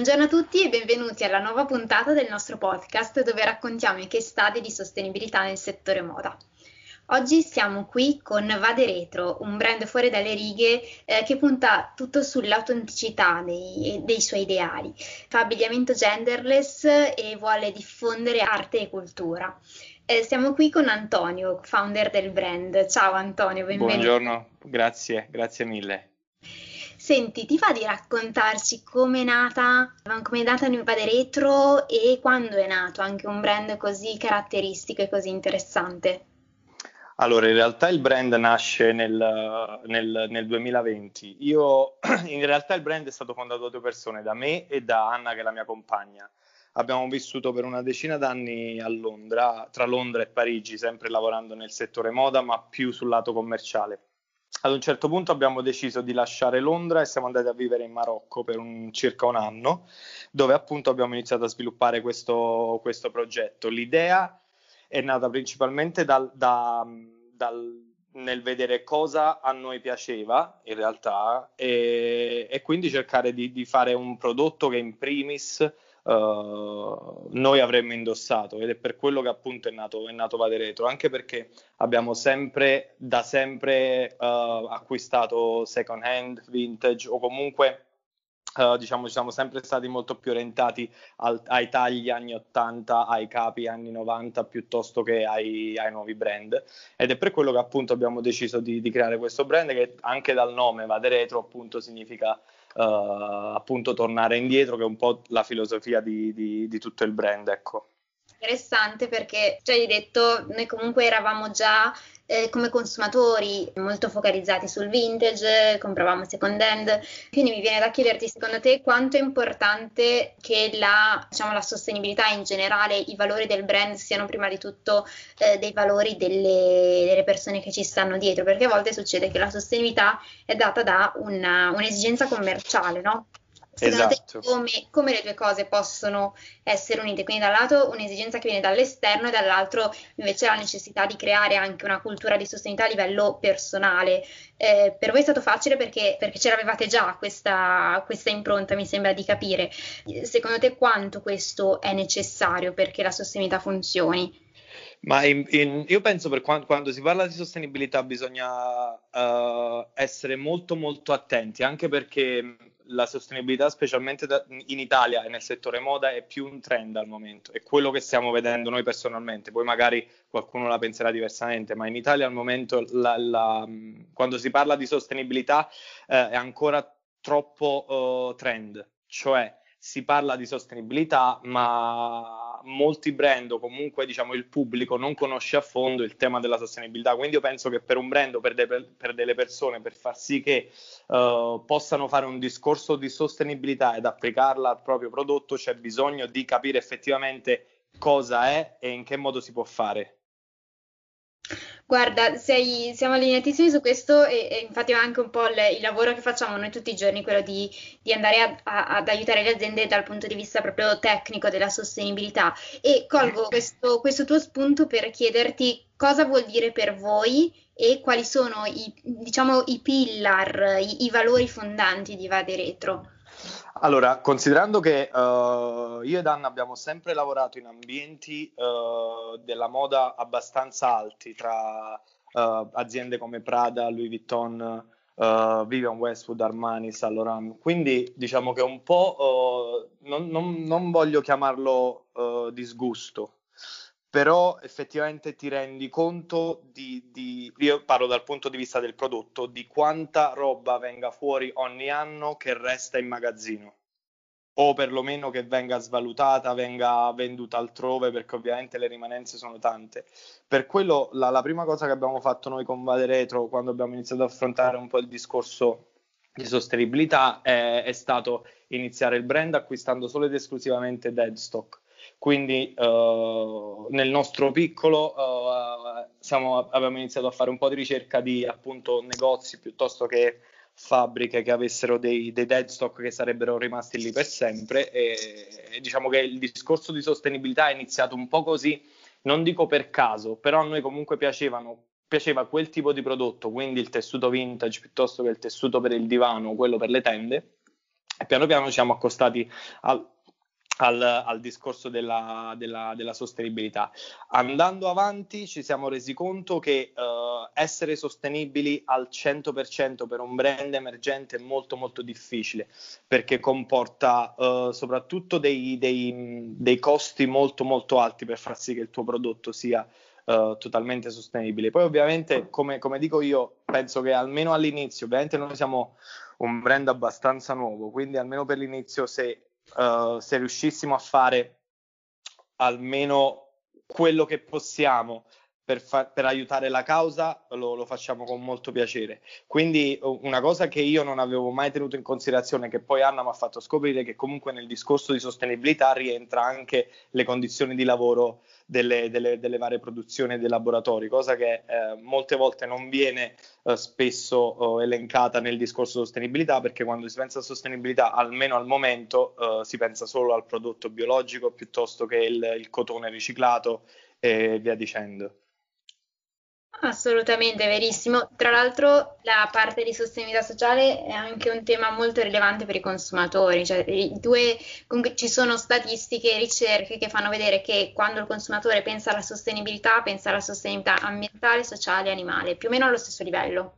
Buongiorno a tutti e benvenuti alla nuova puntata del nostro podcast dove raccontiamo i case study di sostenibilità nel settore moda. Oggi siamo qui con Vade Retro, un brand fuori dalle righe eh, che punta tutto sull'autenticità dei, dei, suoi ideali. Fa abbigliamento genderless e vuole diffondere arte e cultura. Eh, siamo qui con Antonio, founder del brand. Ciao Antonio, benvenuto. Buongiorno, grazie, grazie mille. Senti, ti va di raccontarci come è nata, come è nata New Vade Retro e quando è nato anche un brand così caratteristico e così interessante? Allora, in realtà il brand nasce nel, nel, nel, 2020. Io, in realtà il brand è stato fondato da due persone, da me e da Anna, che è la mia compagna. Abbiamo vissuto per una decina d'anni a Londra, tra Londra e Parigi, sempre lavorando nel settore moda, ma più sul lato commerciale ad un certo punto abbiamo deciso di lasciare Londra e siamo andati a vivere in Marocco per un, circa un anno, dove appunto abbiamo iniziato a sviluppare questo, questo progetto. L'idea è nata principalmente dal, da, dal, nel vedere cosa a noi piaceva in realtà e, e quindi cercare di, di, fare un prodotto che in primis uh, noi avremmo indossato ed è per quello che appunto è nato, è nato Vade Retro, anche perché abbiamo sempre, da sempre uh, acquistato second hand, vintage o comunque Uh, diciamo, siamo sempre stati molto più orientati al, ai tagli anni 80, ai capi anni 90 piuttosto che ai, ai, nuovi brand. Ed è per quello che appunto abbiamo deciso di, di, creare questo brand che anche dal nome Vade Retro appunto significa uh, appunto tornare indietro, che è un po' la filosofia di, di, di tutto il brand, ecco. Interessante perché, cioè, hai detto, noi comunque eravamo già eh, come consumatori molto focalizzati sul vintage, compravamo second hand, quindi mi viene da chiederti secondo te quanto è importante che la, diciamo, la sostenibilità in generale, i valori del brand siano prima di tutto eh, dei valori delle, delle, persone che ci stanno dietro, perché a volte succede che la sostenibilità è data da una, un'esigenza commerciale, no? Esatto. te come, come, le due cose possono essere unite? Quindi da un lato un'esigenza che viene dall'esterno e dall'altro invece la necessità di creare anche una cultura di sostenibilità a livello personale. Eh, per voi è stato facile perché, perché ce l'avevate già questa, questa impronta, mi sembra di capire. Secondo te quanto questo è necessario perché la sostenibilità funzioni? Ma in, in, io penso che quando, quando, si parla di sostenibilità bisogna uh, essere molto molto attenti, anche perché la sostenibilità, specialmente da, in Italia e nel settore moda, è più un trend al momento, è quello che stiamo vedendo noi personalmente. Poi magari qualcuno la penserà diversamente, ma in Italia al momento, la, la, quando si parla di sostenibilità, eh, è ancora troppo uh, trend, cioè si parla di sostenibilità, ma molti brand o comunque diciamo il pubblico non conosce a fondo il tema della sostenibilità. Quindi io penso che per un brand o per, de- per delle persone, per far sì che uh, possano fare un discorso di sostenibilità ed applicarla al proprio prodotto, c'è bisogno di capire effettivamente cosa è e in che modo si può fare. Guarda, sei, siamo allineatissimi su questo e, e infatti è anche un po' il, il, lavoro che facciamo noi tutti i giorni, quello di, di andare a, a, ad aiutare le aziende dal punto di vista proprio tecnico della sostenibilità. E colgo questo, questo tuo spunto per chiederti cosa vuol dire per voi e quali sono i, diciamo, i pillar, i, i valori fondanti di Vade Retro. Allora, considerando che uh, io ed Anna abbiamo sempre lavorato in ambienti uh, della moda abbastanza alti, tra uh, aziende come Prada, Louis Vuitton, Vivian Westwood, Armani, Saint Laurent, quindi diciamo che un po' non, non, non, voglio chiamarlo disgusto, però effettivamente ti rendi conto di, di, io parlo dal punto di vista del prodotto, di quanta roba venga fuori ogni anno che resta in magazzino o perlomeno che venga svalutata, venga venduta altrove, perché ovviamente le rimanenze sono tante. Per quello la, la prima cosa che abbiamo fatto noi con Vade Retro, quando abbiamo iniziato ad affrontare un po' il discorso di sostenibilità, è, è stato iniziare il brand acquistando solo ed esclusivamente dead stock quindi uh, nel nostro piccolo uh, siamo, abbiamo iniziato a fare un po' di ricerca di appunto negozi piuttosto che fabbriche che avessero dei, dei dead stock che sarebbero rimasti lì per sempre. E, e diciamo che il discorso di sostenibilità è iniziato un po' così, non dico per caso, però a noi comunque piacevano piaceva quel tipo di prodotto, quindi il tessuto vintage piuttosto che il tessuto per il divano, quello per le tende, piano piano ci siamo accostati al, al, al discorso della, della, della, sostenibilità. Andando avanti ci siamo resi conto che uh, essere sostenibili al 100% per un brand emergente è molto molto difficile perché comporta uh, soprattutto dei, dei, dei, costi molto molto alti per far sì che il tuo prodotto sia uh, totalmente sostenibile. Poi ovviamente, come, come dico io, penso che almeno all'inizio, ovviamente noi siamo un brand abbastanza nuovo, quindi almeno per l'inizio se uh, se riuscissimo a fare almeno quello che possiamo per, fa- per aiutare la causa, lo, lo, facciamo con molto piacere. Quindi una cosa che io non avevo mai tenuto in considerazione, che poi Anna mi ha fatto scoprire, che comunque nel discorso di sostenibilità rientra anche le condizioni di lavoro delle, delle, delle varie produzioni dei laboratori, cosa che eh, molte volte non viene eh, spesso eh, elencata nel discorso sostenibilità, perché quando si pensa a sostenibilità, almeno al momento, eh, si pensa solo al prodotto biologico piuttosto che il, il cotone riciclato e via dicendo. Assolutamente, verissimo. Tra l'altro la parte di sostenibilità sociale è anche un tema molto rilevante per i consumatori, cioè, i due, ci sono statistiche e ricerche che fanno vedere che quando il consumatore pensa alla sostenibilità, pensa alla sostenibilità ambientale, sociale e animale, più o meno allo stesso livello.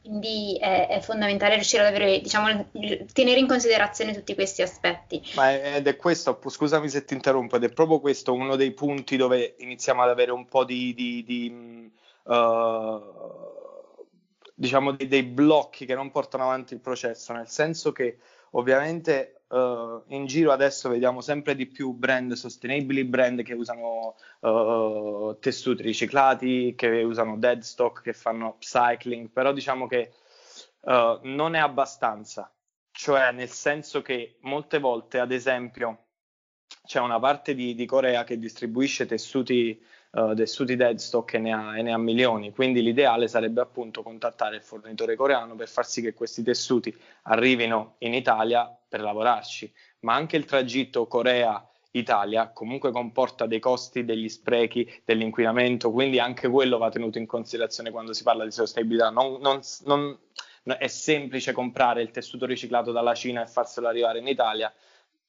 Quindi è, è fondamentale riuscire ad avere, diciamo, tenere in considerazione tutti questi aspetti. Ma ed è questo, scusami se ti interrompo, ed è proprio questo uno dei punti dove iniziamo ad avere un po' di, di, di uh, diciamo dei, dei, blocchi che non portano avanti il processo, nel senso che ovviamente uh, in giro adesso vediamo sempre di più brand sostenibili, brand che usano uh, tessuti riciclati, che usano dead stock, che fanno upcycling, però diciamo che non è abbastanza, cioè nel senso che molte volte, ad esempio, c'è una parte di, di Corea che distribuisce tessuti uh, tessuti deadstock e ne, ha, e ne ha milioni, quindi l'ideale sarebbe appunto contattare il fornitore coreano per far sì che questi tessuti arrivino in Italia per lavorarci, ma anche il tragitto Corea Italia comunque comporta dei costi, degli sprechi, dell'inquinamento, quindi anche quello va tenuto in considerazione quando si parla di sostenibilità. Non, non, non, è semplice comprare il tessuto riciclato dalla Cina e farselo arrivare in Italia,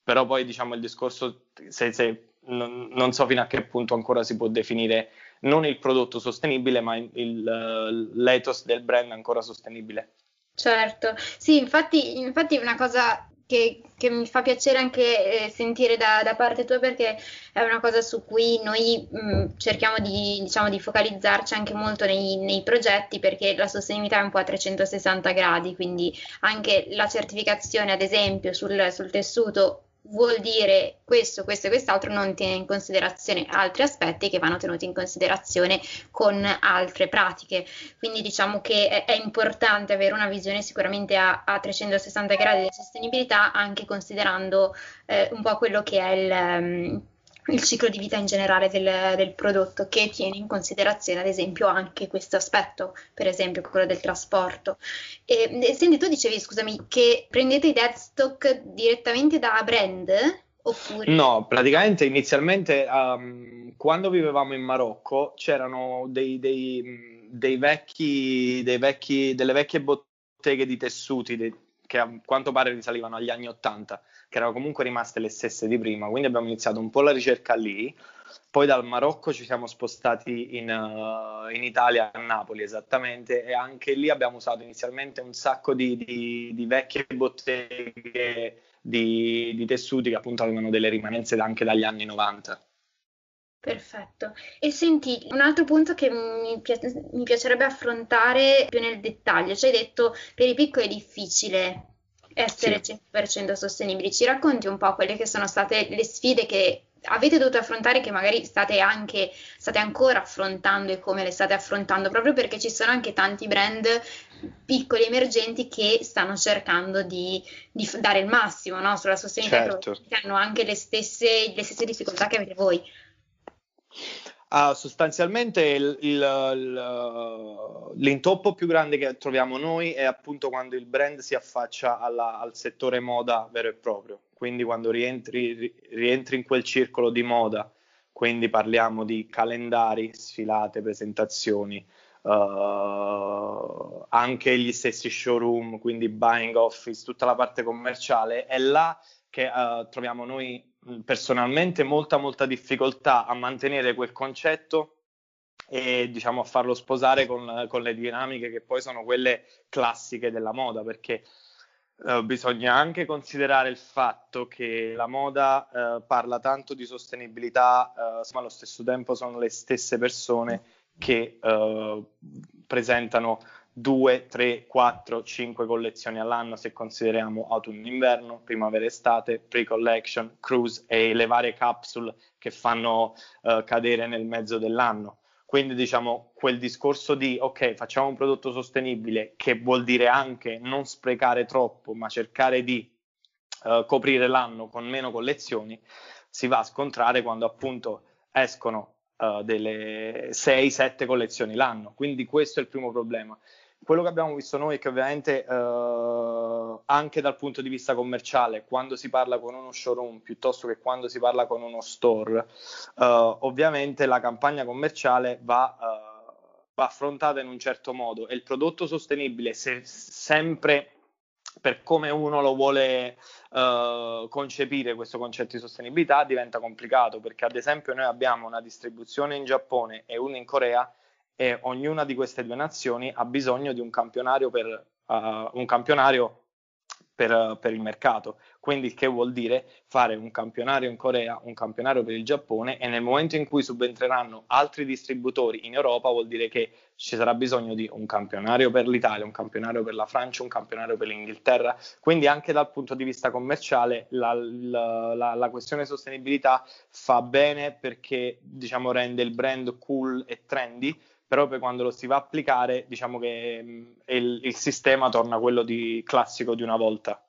però poi diciamo il discorso, se, se non, non, so fino a che punto ancora si può definire non il prodotto sostenibile, ma il, il, l'ethos del brand ancora sostenibile. Certo, sì, infatti, infatti una cosa che, che, mi fa piacere anche eh, sentire da, da, parte tua perché è una cosa su cui noi mh, mm, cerchiamo di, diciamo, di, focalizzarci anche molto nei, nei, progetti perché la sostenibilità è un po' a 360 gradi, quindi anche la certificazione ad esempio sul, sul tessuto vuol dire questo, questo e quest'altro, non tiene in considerazione altri aspetti che vanno tenuti in considerazione con altre pratiche. Quindi diciamo che è, è importante avere una visione sicuramente a, a 360 gradi di sostenibilità, anche considerando eh, un po' quello che è il. Um, il ciclo di vita in generale del, del, prodotto che tiene in considerazione ad esempio anche questo aspetto, per esempio quello del trasporto. E, senti, tu dicevi, scusami, che prendete i dead stock direttamente da brand? Oppure... No, praticamente inizialmente um, quando vivevamo in Marocco c'erano dei, dei, dei vecchi, dei vecchi, delle vecchie botteghe di tessuti dei, che a quanto pare risalivano agli anni 80 che erano comunque rimaste le stesse di prima, quindi abbiamo iniziato un po' la ricerca lì, poi dal Marocco ci siamo spostati in, uh, in Italia, a Napoli esattamente, e anche lì abbiamo usato inizialmente un sacco di, di, di vecchie botteghe di, di tessuti che appunto avevano delle rimanenze anche dagli anni 90. Perfetto. E senti, un altro punto che mi, pi- mi, piacerebbe affrontare più nel dettaglio, ci hai detto per i piccoli è difficile essere sì. 100% sostenibili. Ci racconti un po' quelle che sono state le sfide che avete dovuto affrontare che magari state anche state ancora affrontando e come le state affrontando proprio perché ci sono anche tanti brand piccoli emergenti che stanno cercando di, di dare il massimo no? sulla sostenibilità certo. che hanno anche le stesse, le stesse difficoltà che avete voi Uh, sostanzialmente il, il, il, l'intoppo più grande che troviamo noi è appunto quando il brand si affaccia alla, al settore moda vero e proprio, quindi quando rientri, rientri in quel circolo di moda, quindi parliamo di calendari, sfilate, presentazioni, uh, anche gli stessi showroom, quindi buying office, tutta la parte commerciale, è là che uh, troviamo noi personalmente molta molta difficoltà a mantenere quel concetto e diciamo a farlo sposare con, con le dinamiche che poi sono quelle classiche della moda perché uh, bisogna anche considerare il fatto che la moda uh, parla tanto di sostenibilità uh, ma allo stesso tempo sono le stesse persone che presentano 2, 3, 4, 5 collezioni all'anno se consideriamo autunno-inverno, primavera-estate, pre-collection, cruise e le varie capsule che fanno uh, cadere nel mezzo dell'anno. Quindi diciamo quel discorso di ok, facciamo un prodotto sostenibile che vuol dire anche non sprecare troppo, ma cercare di uh, coprire l'anno con meno collezioni, si va a scontrare quando appunto escono uh, delle 6-7 collezioni l'anno. Quindi questo è il primo problema quello che abbiamo visto noi è che ovviamente eh, anche dal punto di vista commerciale, quando si parla con uno showroom piuttosto che quando si parla con uno store, eh, ovviamente la campagna commerciale va, eh, va, affrontata in un certo modo. E il prodotto sostenibile, se sempre per come uno lo vuole uh, concepire questo concetto di sostenibilità diventa complicato perché ad esempio noi abbiamo una distribuzione in Giappone e una in Corea e ognuna di queste due nazioni ha bisogno di un campionario per, uh, un campionario per, per, il mercato. Quindi il che vuol dire fare un campionario in Corea, un campionario per il Giappone e nel momento in cui subentreranno altri distributori in Europa vuol dire che ci sarà bisogno di un campionario per l'Italia, un campionario per la Francia, un campionario per l'Inghilterra. Quindi anche dal punto di vista commerciale la, la, la, la questione sostenibilità fa bene perché diciamo, rende il brand cool e trendy però poi quando lo si va a applicare diciamo che mh, mm, il, il, sistema torna quello di, classico di una volta.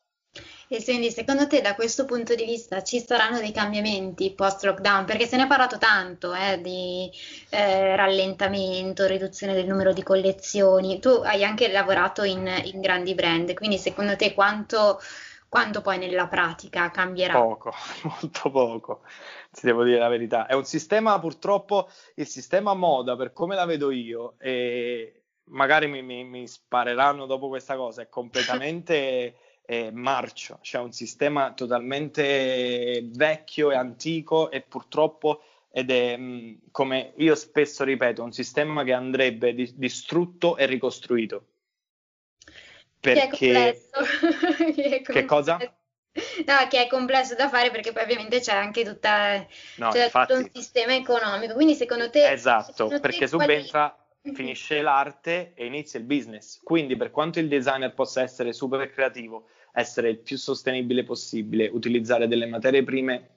E quindi secondo te da questo punto di vista ci saranno dei cambiamenti post lockdown? Perché se ne è parlato tanto eh, di eh, rallentamento, riduzione del numero di collezioni. Tu hai anche lavorato in, in grandi brand, quindi secondo te quanto, quanto poi nella pratica cambierà? Poco, molto poco ti devo dire la verità. È un sistema, purtroppo, il sistema moda, per come la vedo io, e magari mi, mi, mi spareranno dopo questa cosa, è completamente eh, marcio, cioè un sistema totalmente vecchio e antico e purtroppo ed è, mh, come io spesso ripeto, un sistema che andrebbe di- distrutto e ricostruito. Perché... Che, che cosa? No, che è complesso da fare perché poi ovviamente c'è anche tutta, no, c'è infatti, tutto un sistema economico. Quindi secondo te... Esatto, secondo perché subentra, quali... finisce l'arte e inizia il business. Quindi per quanto il designer possa essere super creativo, essere il più sostenibile possibile, utilizzare delle materie prime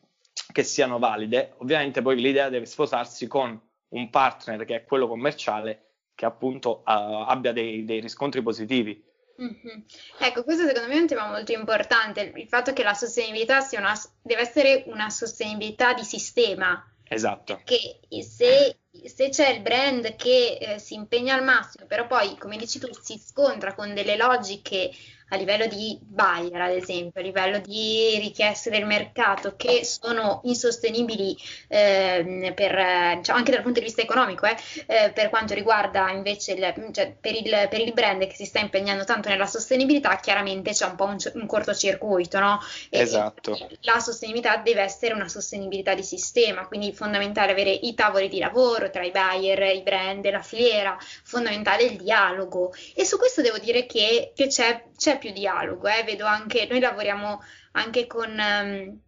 che siano valide, ovviamente poi l'idea deve sposarsi con un partner che è quello commerciale che appunto uh, abbia dei, dei riscontri positivi Mm-hmm. Ecco, questo secondo me è un tema molto importante, il fatto che la sostenibilità sia una, deve essere una sostenibilità di sistema. Esatto. Che se, se c'è il brand che eh, si impegna al massimo, però poi, come dici tu, si scontra con delle logiche a livello di buyer, ad esempio, a livello di richieste del mercato che sono insostenibili eh, per, diciamo, anche dal punto di vista economico, eh, eh, per quanto riguarda invece il, cioè, per, il, per, il, brand che si sta impegnando tanto nella sostenibilità, chiaramente c'è un po' un, un cortocircuito, no? E, esatto. la sostenibilità deve essere una sostenibilità di sistema, quindi è fondamentale avere i tavoli di lavoro tra i buyer, i brand, la filiera, fondamentale il dialogo. E su questo devo dire che, che c'è, c'è più dialogo, eh. vedo anche, noi lavoriamo anche con, um,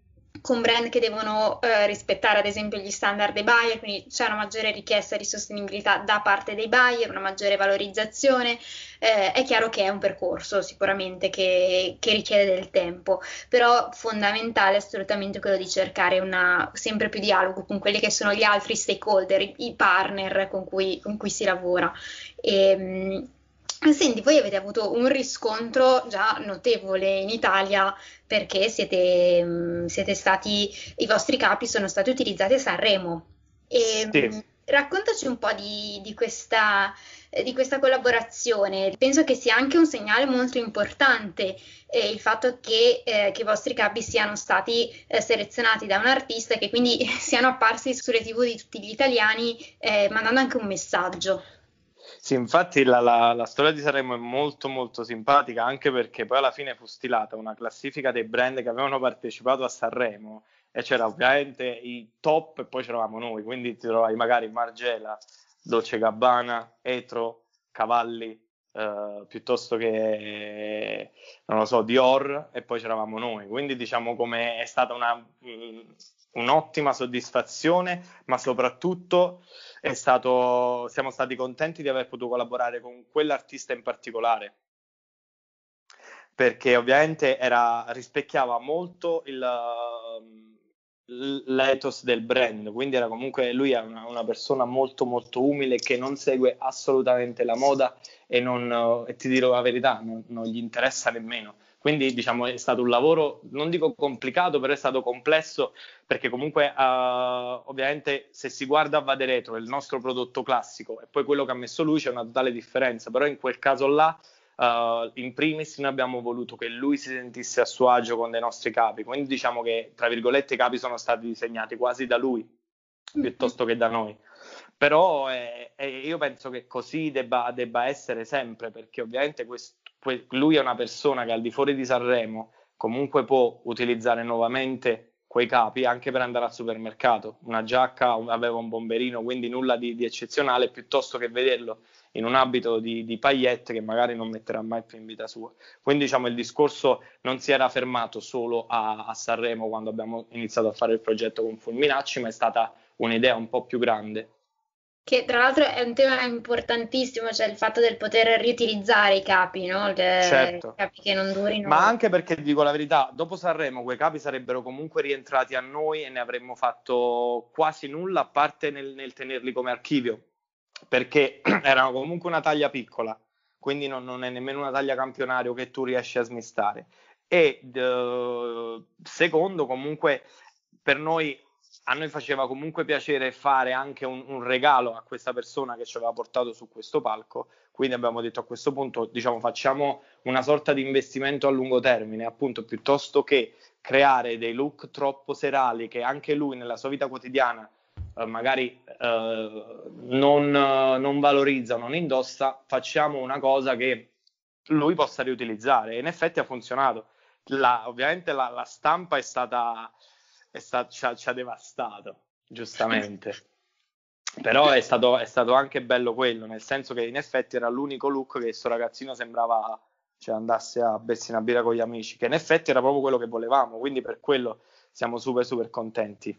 con brand che devono uh, rispettare ad esempio gli standard dei buyer, quindi c'è una maggiore richiesta di sostenibilità da parte dei buyer, una maggiore valorizzazione, eh, è chiaro che è un percorso sicuramente che, che, richiede del tempo, però fondamentale assolutamente quello di cercare una, sempre più dialogo con quelli che sono gli altri stakeholder, i, i partner con cui, con cui si lavora. E, ehm, Senti, voi avete avuto un riscontro già notevole in Italia perché siete, mm, siete stati, i vostri capi sono stati utilizzati a Sanremo. E, sì. Mm, raccontaci un po' di, di, questa, di, questa, collaborazione. Penso che sia anche un segnale molto importante eh, il fatto che, eh, che, i vostri capi siano stati eh, selezionati da un artista e che quindi siano apparsi sulle tv di tutti gli italiani, eh, mandando anche un messaggio. Sì, infatti la, la, la, storia di Sanremo è molto molto simpatica anche perché poi alla fine fu stilata una classifica dei brand che avevano partecipato a Sanremo e c'era ovviamente i top e poi c'eravamo noi, quindi ti trovavi magari Margela, Dolce Gabbana, Etro, Cavalli, eh, piuttosto che, non lo so, Dior e poi c'eravamo noi, quindi diciamo come è stata una, mm, un'ottima soddisfazione, ma soprattutto stato, siamo stati contenti di aver potuto collaborare con quell'artista in particolare perché ovviamente era, rispecchiava molto il, l'ethos del brand, quindi era comunque lui è una, una, persona molto molto umile che non segue assolutamente la moda e, non, e ti dirò la verità, non, non gli interessa nemmeno. Quindi diciamo è stato un lavoro, non dico complicato, però è stato complesso perché comunque uh, ovviamente se si guarda a Vade Retro, il nostro prodotto classico e poi quello che ha messo lui c'è una totale differenza, però in quel caso là uh, in primis noi abbiamo voluto che lui si sentisse a suo agio con dei nostri capi, quindi diciamo che tra virgolette i capi sono stati disegnati quasi da lui piuttosto che da noi. Però eh, eh, io penso che così debba, debba essere sempre, perché ovviamente questo lui è una persona che al di fuori di Sanremo comunque può utilizzare nuovamente quei capi anche per andare al supermercato. Una giacca, aveva un bomberino, quindi nulla di, di eccezionale, piuttosto che vederlo in un abito di, di paillette che magari non metterà mai più in vita sua. Quindi diciamo il discorso non si era fermato solo a, a Sanremo quando abbiamo iniziato a fare il progetto con Fulminacci, ma è stata un'idea un po' più grande che tra l'altro è un tema importantissimo, cioè il fatto del poter riutilizzare i capi, no? Le, certo. capi che non durino. Ma anche perché dico la verità, dopo Sanremo quei capi sarebbero comunque rientrati a noi e ne avremmo fatto quasi nulla a parte nel, nel tenerli come archivio, perché erano comunque una taglia piccola, quindi non, non, è nemmeno una taglia campionario che tu riesci a smistare. E uh, secondo, comunque per noi a noi faceva comunque piacere fare anche un, un, regalo a questa persona che ci aveva portato su questo palco, quindi abbiamo detto a questo punto, diciamo, facciamo una sorta di investimento a lungo termine, appunto, piuttosto che creare dei look troppo serali che anche lui nella sua vita quotidiana eh, magari eh, non, non valorizza, non indossa, facciamo una cosa che lui possa riutilizzare. E in effetti ha funzionato. La, ovviamente la, la stampa è stata stato, ci, ha, ci ha devastato, giustamente. Però è stato, è stato, anche bello quello, nel senso che in effetti era l'unico look che questo ragazzino sembrava cioè, andasse a bersi una birra con gli amici, che in effetti era proprio quello che volevamo, quindi per quello siamo super super contenti.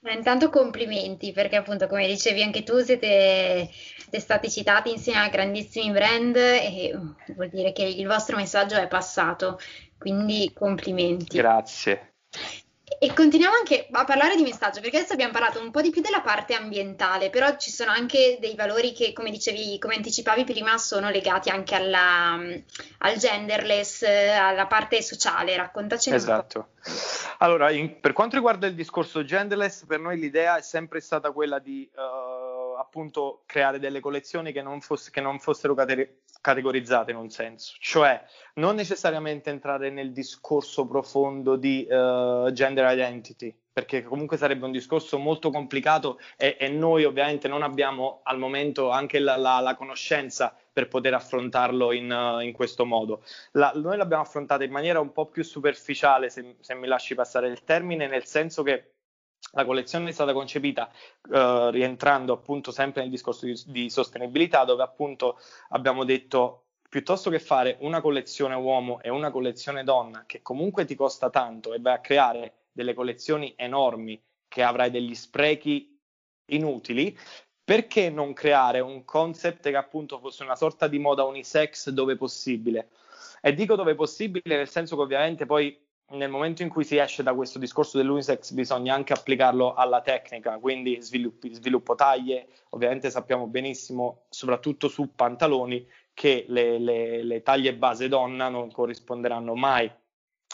Ma intanto complimenti, perché appunto come dicevi anche tu siete, siete stati citati insieme a grandissimi brand e vuol dire che il vostro messaggio è passato, quindi complimenti. Grazie. E continuiamo anche a parlare di messaggio, perché adesso abbiamo parlato un po' di più della parte ambientale, però ci sono anche dei valori che, come dicevi, come anticipavi prima, sono legati anche alla, al genderless, alla parte sociale. Raccontaci esatto. Allora, in, per quanto riguarda il discorso genderless, per noi l'idea è sempre stata quella di uh, appunto creare delle collezioni che non, fosse, che non fossero cate- categorizzate in un senso, cioè non necessariamente entrare nel discorso profondo di uh, gender identity, perché comunque sarebbe un discorso molto complicato e, e noi ovviamente non abbiamo al momento anche la, la, la conoscenza per poter affrontarlo in, uh, in questo modo. La, noi l'abbiamo affrontata in maniera un po' più superficiale, se, se mi lasci passare il termine, nel senso che la collezione è stata concepita uh, rientrando appunto sempre nel discorso di, di, sostenibilità, dove appunto abbiamo detto piuttosto che fare una collezione uomo e una collezione donna che comunque ti costa tanto e vai a creare delle collezioni enormi che avrai degli sprechi inutili, perché non creare un concept che appunto fosse una sorta di moda unisex dove possibile? E dico dove possibile nel senso che ovviamente poi nel momento in cui si esce da questo discorso dell'unisex bisogna anche applicarlo alla tecnica, quindi sviluppi, sviluppo taglie, ovviamente sappiamo benissimo, soprattutto su pantaloni, che le, le, le taglie base donna non corrisponderanno mai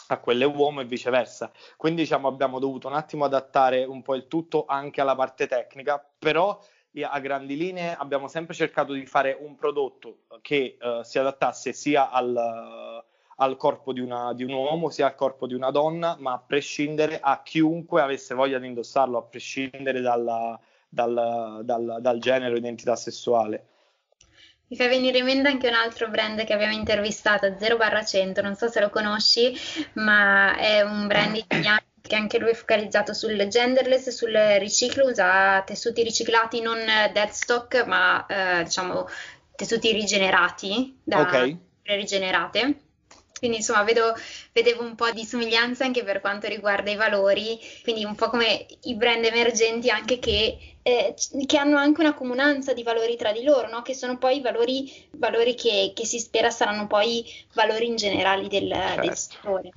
a quelle uomo e viceversa. Quindi diciamo abbiamo dovuto un attimo adattare un po' il tutto anche alla parte tecnica, però a grandi linee abbiamo sempre cercato di fare un prodotto che uh, si adattasse sia al, al corpo di, una, di, un uomo sia al corpo di una donna, ma a prescindere a chiunque avesse voglia di indossarlo, a prescindere dalla, dal, dal, dal genere o identità sessuale. Mi fa venire in mente anche un altro brand che abbiamo intervistato, 0 barra 100, non so se lo conosci, ma è un brand italiano che anche lui è focalizzato sul genderless, sul riciclo, usa tessuti riciclati, non dead stock, ma eh, diciamo tessuti rigenerati da okay. rigenerate. Quindi insomma vedo, vedevo un po' di somiglianza anche per quanto riguarda i valori, quindi un po' come i brand emergenti anche che, eh, che hanno anche una comunanza di valori tra di loro, no? che sono poi valori, valori che, che, si spera saranno poi valori in generale del, certo. del settore.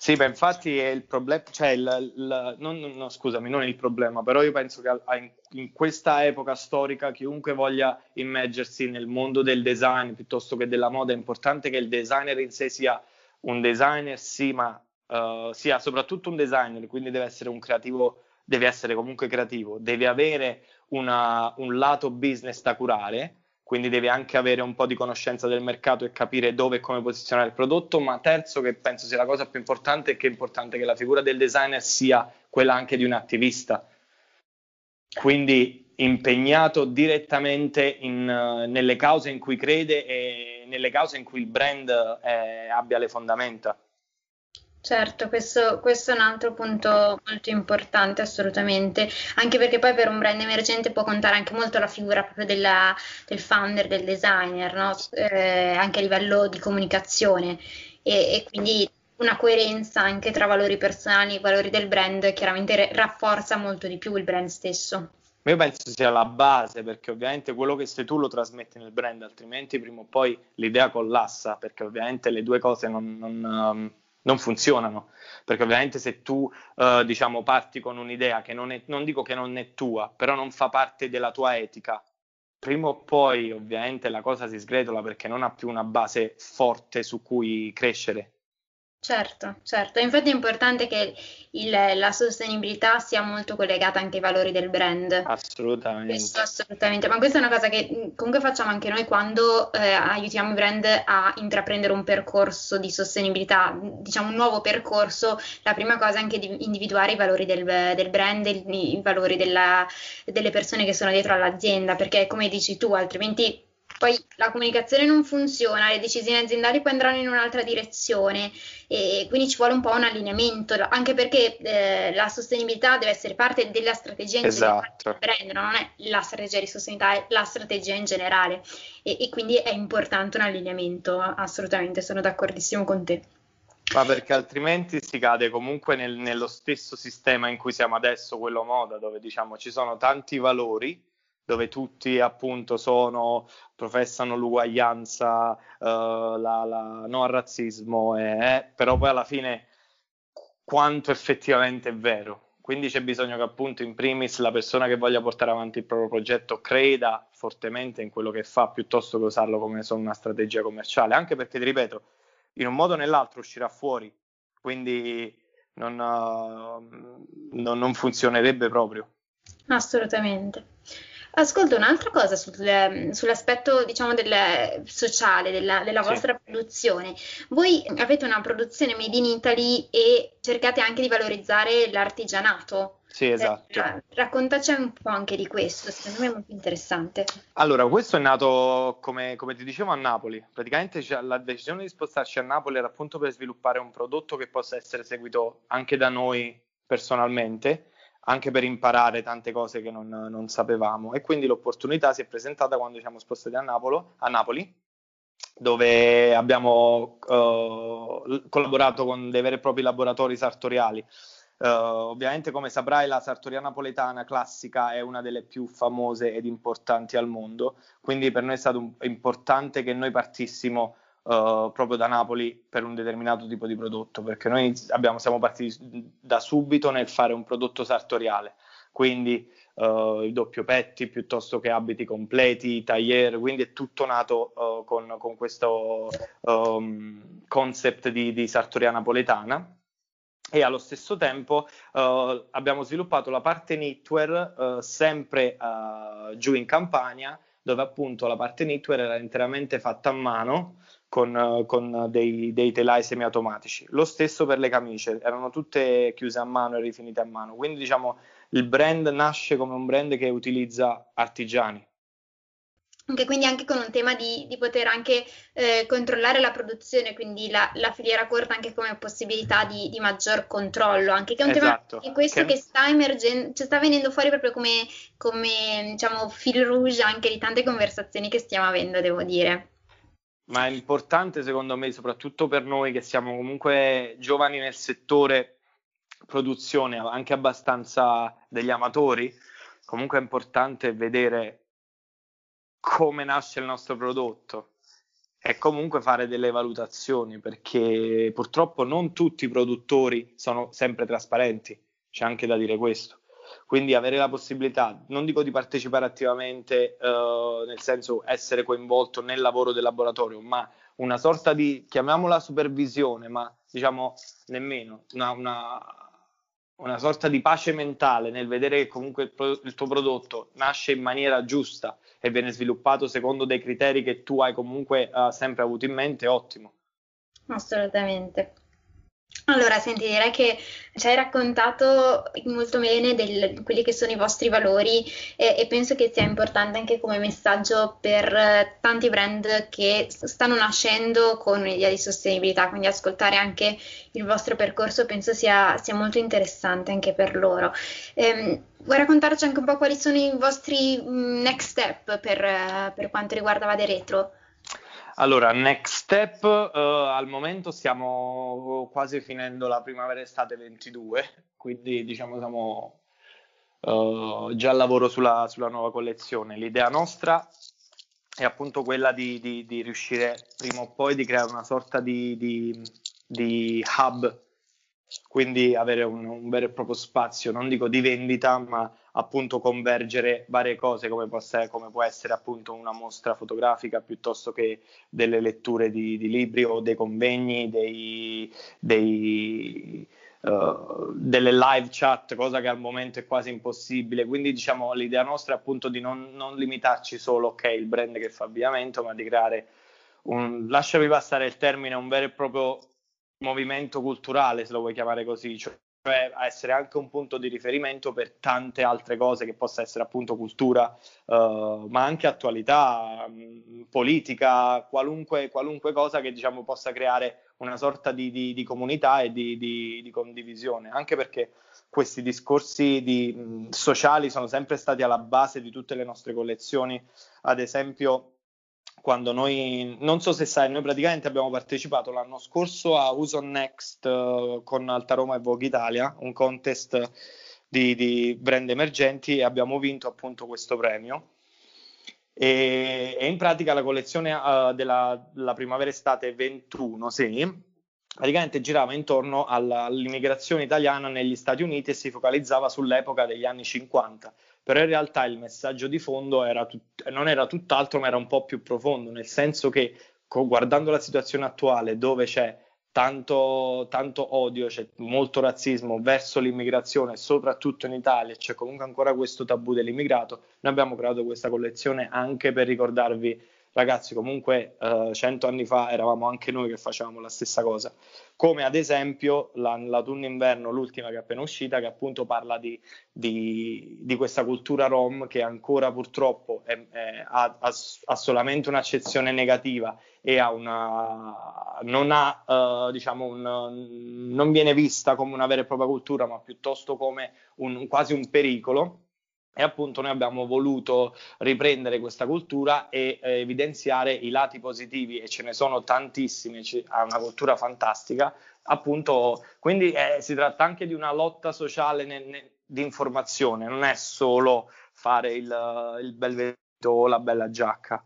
Sì, beh, infatti è il problema, cioè il, il, non, no, scusami, non è il problema, però io penso che in, in, questa epoca storica chiunque voglia immergersi nel mondo del design piuttosto che della moda, è importante che il designer in sé sia un designer, sì, ma uh, sia soprattutto un designer, quindi deve essere un creativo, deve essere comunque creativo, deve avere una, un lato business da curare quindi devi anche avere un po' di conoscenza del mercato e capire dove e come posizionare il prodotto, ma terzo che penso sia la cosa più importante è che è importante che la figura del designer sia quella anche di un attivista, quindi impegnato direttamente in, nelle cause in cui crede e nelle cause in cui il brand eh, abbia le fondamenta. Certo, questo, questo, è un altro punto molto importante assolutamente, anche perché poi per un brand emergente può contare anche molto la figura proprio della, del founder, del designer, no? eh, anche a livello di comunicazione e, e, quindi una coerenza anche tra valori personali e valori del brand chiaramente rafforza molto di più il brand stesso. Io penso sia la base perché ovviamente quello che sei tu lo trasmetti nel brand, altrimenti prima o poi l'idea collassa perché ovviamente le due cose non... non um non funzionano, perché ovviamente se tu eh, diciamo parti con un'idea che non, è, non dico che non è tua, però non fa parte della tua etica, prima o poi ovviamente la cosa si sgretola perché non ha più una base forte su cui crescere. Certo, certo, infatti è importante che il, la sostenibilità sia molto collegata anche ai valori del brand. Assolutamente. Questo, assolutamente, ma questa è una cosa che comunque facciamo anche noi quando eh, aiutiamo i brand a intraprendere un percorso di sostenibilità, diciamo un nuovo percorso, la prima cosa è anche di individuare i valori del, del brand, i, i valori della, delle persone che sono dietro all'azienda, perché come dici tu, altrimenti poi la comunicazione non funziona, le decisioni aziendali poi andranno in un'altra direzione e quindi ci vuole un po' un allineamento, anche perché eh, la sostenibilità deve essere parte della strategia in esatto. generale del brand, non è la strategia di sostenibilità, è la strategia in generale e, e quindi è importante un allineamento, assolutamente, sono d'accordissimo con te. Ma perché altrimenti si cade comunque nel, nello stesso sistema in cui siamo adesso, quello moda, dove diciamo ci sono tanti valori dove tutti appunto sono, professano l'uguaglianza, uh, la, la, no al razzismo, eh, però poi alla fine quanto effettivamente è vero. Quindi c'è bisogno che appunto in primis la persona che voglia portare avanti il proprio progetto creda fortemente in quello che fa piuttosto che usarlo come solo una strategia commerciale, anche perché ti ripeto, in un modo o nell'altro uscirà fuori, quindi non, uh, non, non funzionerebbe proprio. Assolutamente. Ascolta un'altra cosa sul, sull'aspetto diciamo del sociale della, della vostra sì. produzione. Voi avete una produzione made in Italy e cercate anche di valorizzare l'artigianato. Sì, esatto. Eh, raccontaci un po' anche di questo, secondo me è molto interessante. Allora, questo è nato, come, come ti dicevo, a Napoli. Praticamente la decisione di spostarci a Napoli era appunto per sviluppare un prodotto che possa essere seguito anche da noi personalmente anche per imparare tante cose che non, non, sapevamo e quindi l'opportunità si è presentata quando siamo spostati a, Napolo, a Napoli dove abbiamo uh, collaborato con dei veri e propri laboratori sartoriali. Uh, ovviamente, come saprai, la sartoria napoletana classica è una delle più famose ed importanti al mondo, quindi per noi è stato importante che noi partissimo uh, proprio da Napoli per un determinato tipo di prodotto, perché noi abbiamo, siamo partiti da subito nel fare un prodotto sartoriale, quindi uh, i doppio petti piuttosto che abiti completi, tagliere, quindi è tutto nato uh, con, con, questo um, concept di, di sartoria napoletana. E allo stesso tempo uh, abbiamo sviluppato la parte knitwear uh, sempre uh, giù in Campania dove appunto la parte knitwear era interamente fatta a mano con, con dei, dei, telai semiautomatici. Lo stesso per le camicie, erano tutte chiuse a mano e rifinite a mano. Quindi diciamo il brand nasce come un brand che utilizza artigiani. anche quindi anche con un tema di, di poter anche eh, controllare la produzione, quindi la, la, filiera corta anche come possibilità di, di, maggior controllo, anche che è un esatto. tema di questo che, che sta emergendo, cioè sta venendo fuori proprio come, come diciamo fil rouge anche di tante conversazioni che stiamo avendo, devo dire. Ma è importante secondo me, soprattutto per noi che siamo comunque giovani nel settore produzione, anche abbastanza degli amatori, comunque è importante vedere come nasce il nostro prodotto e comunque fare delle valutazioni perché purtroppo non tutti i produttori sono sempre trasparenti, c'è anche da dire questo. Quindi avere la possibilità, non dico di partecipare attivamente, eh, nel senso essere coinvolto nel lavoro del laboratorio, ma una sorta di, chiamiamola supervisione, ma diciamo nemmeno, una, una una sorta di pace mentale nel vedere che comunque il, pro- il, tuo prodotto nasce in maniera giusta e viene sviluppato secondo dei criteri che tu hai comunque uh, sempre avuto in mente, ottimo. Assolutamente. Allora, senti, direi che ci hai raccontato molto bene di quelli che sono i vostri valori e, e, penso che sia importante anche come messaggio per eh, tanti brand che stanno nascendo con un'idea di sostenibilità, quindi ascoltare anche il vostro percorso penso sia, sia molto interessante anche per loro. Ehm, vuoi raccontarci anche un po' quali sono i vostri mm, next step per, per quanto riguarda Vade Retro? Allora, next step, uh, al momento stiamo quasi finendo la primavera estate 22, quindi diciamo siamo uh, già al lavoro sulla, sulla, nuova collezione. L'idea nostra è appunto quella di, di, di riuscire prima o poi di creare una sorta di, di hub, quindi avere un, un vero e proprio spazio, non dico di vendita, ma appunto convergere varie cose come, possa, come, può essere appunto una mostra fotografica piuttosto che delle letture di, di libri o dei convegni, dei, dei, uh, delle live chat, cosa che al momento è quasi impossibile. Quindi diciamo l'idea nostra è appunto di non, non limitarci solo, ok, il brand che fa avviamento, ma di creare un, lasciami passare il termine, un vero e proprio movimento culturale, se lo vuoi chiamare così, cioè cioè essere anche un punto di riferimento per tante altre cose che possa essere appunto cultura, uh, ma anche attualità, mh, mm, politica, qualunque, qualunque, cosa che diciamo possa creare una sorta di, di, di comunità e di, di, condivisione, anche perché questi discorsi mh, mm, sociali sono sempre stati alla base di tutte le nostre collezioni, ad esempio quando noi, non so se sai, noi praticamente abbiamo partecipato l'anno scorso a Who's on Next uh, con Alta Roma e Vogue Italia, un contest di, di, brand emergenti e abbiamo vinto appunto questo premio. E, e in pratica la collezione uh, della primavera-estate 21, sì, praticamente girava intorno alla, all'immigrazione italiana negli Stati Uniti e si focalizzava sull'epoca degli anni 50 però in realtà il messaggio di fondo era tut- non era tutt'altro, ma era un po' più profondo, nel senso che co- guardando la situazione attuale dove c'è tanto, tanto, odio, c'è molto razzismo verso l'immigrazione, soprattutto in Italia, c'è comunque ancora questo tabù dell'immigrato, noi abbiamo creato questa collezione anche per ricordarvi ragazzi, comunque eh, cento anni fa eravamo anche noi che facevamo la stessa cosa. Come ad esempio la, l'autunno inverno, l'ultima che è appena uscita, che appunto parla di, di, di questa cultura rom che ancora purtroppo è, è, ha, ha, solamente un'accezione negativa e ha una, non, ha, uh, diciamo un, non viene vista come una vera e propria cultura, ma piuttosto come un, quasi un pericolo e appunto noi abbiamo voluto riprendere questa cultura e eh, evidenziare i lati positivi e ce ne sono tantissimi, ha una cultura fantastica, appunto, quindi eh, si tratta anche di una lotta sociale ne, ne, di informazione, non è solo fare il, il bel vestito o la bella giacca.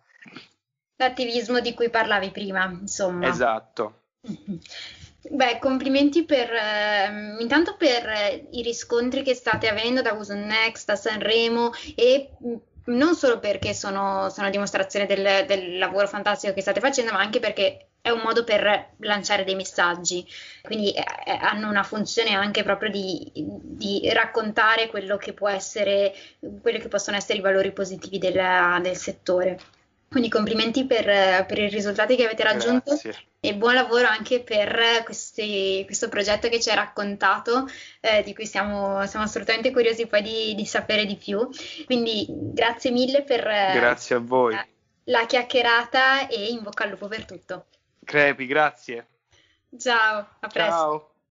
L'attivismo di cui parlavi prima, insomma. Esatto. Beh, complimenti per eh, intanto per eh, i riscontri che state avendo da Uso Next, da Sanremo e mm, non solo perché sono, sono dimostrazione del, del, lavoro fantastico che state facendo, ma anche perché è un modo per lanciare dei messaggi, quindi eh, eh hanno una funzione anche proprio di, di, raccontare quello che può essere, quelli che possono essere i valori positivi della, del settore. Quindi complimenti per, per, i risultati che avete raggiunto Grazie. e buon lavoro anche per questi, questo progetto che ci hai raccontato, eh, di cui siamo, siamo, assolutamente curiosi poi di, di, sapere di più. Quindi grazie mille per... Grazie a voi. la chiacchierata e in bocca al lupo per tutto. Crepi, grazie. Ciao, a presto. Ciao.